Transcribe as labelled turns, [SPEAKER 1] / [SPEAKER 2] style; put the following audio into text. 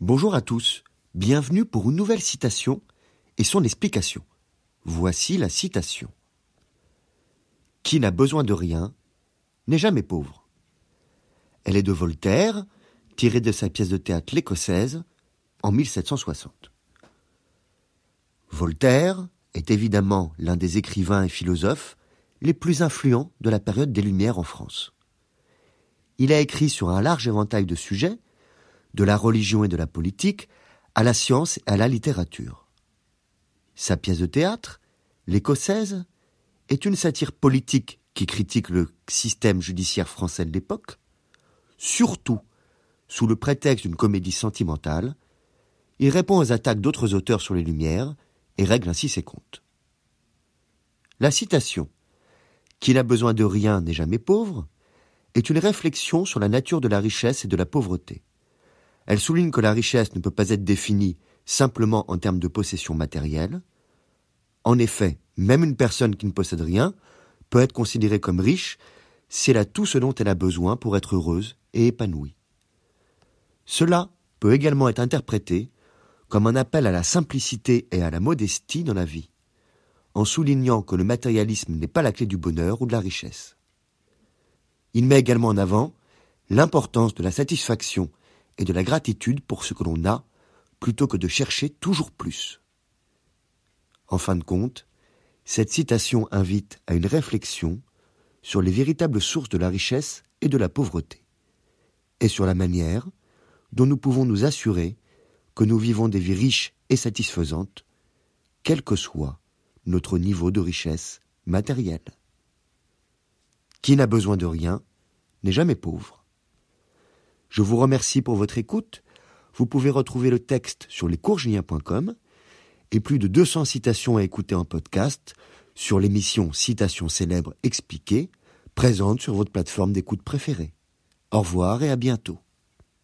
[SPEAKER 1] Bonjour à tous, bienvenue pour une nouvelle citation et son explication. Voici la citation. Qui n'a besoin de rien n'est jamais pauvre. Elle est de Voltaire, tirée de sa pièce de théâtre L'Écossaise en 1760. Voltaire est évidemment l'un des écrivains et philosophes les plus influents de la période des Lumières en France. Il a écrit sur un large éventail de sujets, de la religion et de la politique, à la science et à la littérature. Sa pièce de théâtre, L'Écossaise, est une satire politique qui critique le système judiciaire français de l'époque, surtout sous le prétexte d'une comédie sentimentale, il répond aux attaques d'autres auteurs sur les Lumières et règle ainsi ses comptes. La citation Qui n'a besoin de rien n'est jamais pauvre est une réflexion sur la nature de la richesse et de la pauvreté. Elle souligne que la richesse ne peut pas être définie simplement en termes de possession matérielle. En effet, même une personne qui ne possède rien peut être considérée comme riche si elle a tout ce dont elle a besoin pour être heureuse et épanouie. Cela peut également être interprété comme un appel à la simplicité et à la modestie dans la vie, en soulignant que le matérialisme n'est pas la clé du bonheur ou de la richesse. Il met également en avant l'importance de la satisfaction et de la gratitude pour ce que l'on a, plutôt que de chercher toujours plus. En fin de compte, cette citation invite à une réflexion sur les véritables sources de la richesse et de la pauvreté, et sur la manière dont nous pouvons nous assurer que nous vivons des vies riches et satisfaisantes, quel que soit notre niveau de richesse matérielle. Qui n'a besoin de rien n'est jamais pauvre. Je vous remercie pour votre écoute. Vous pouvez retrouver le texte sur lescourgeniens.com et plus de 200 citations à écouter en podcast sur l'émission Citations célèbres expliquées, présente sur votre plateforme d'écoute préférée. Au revoir et à bientôt.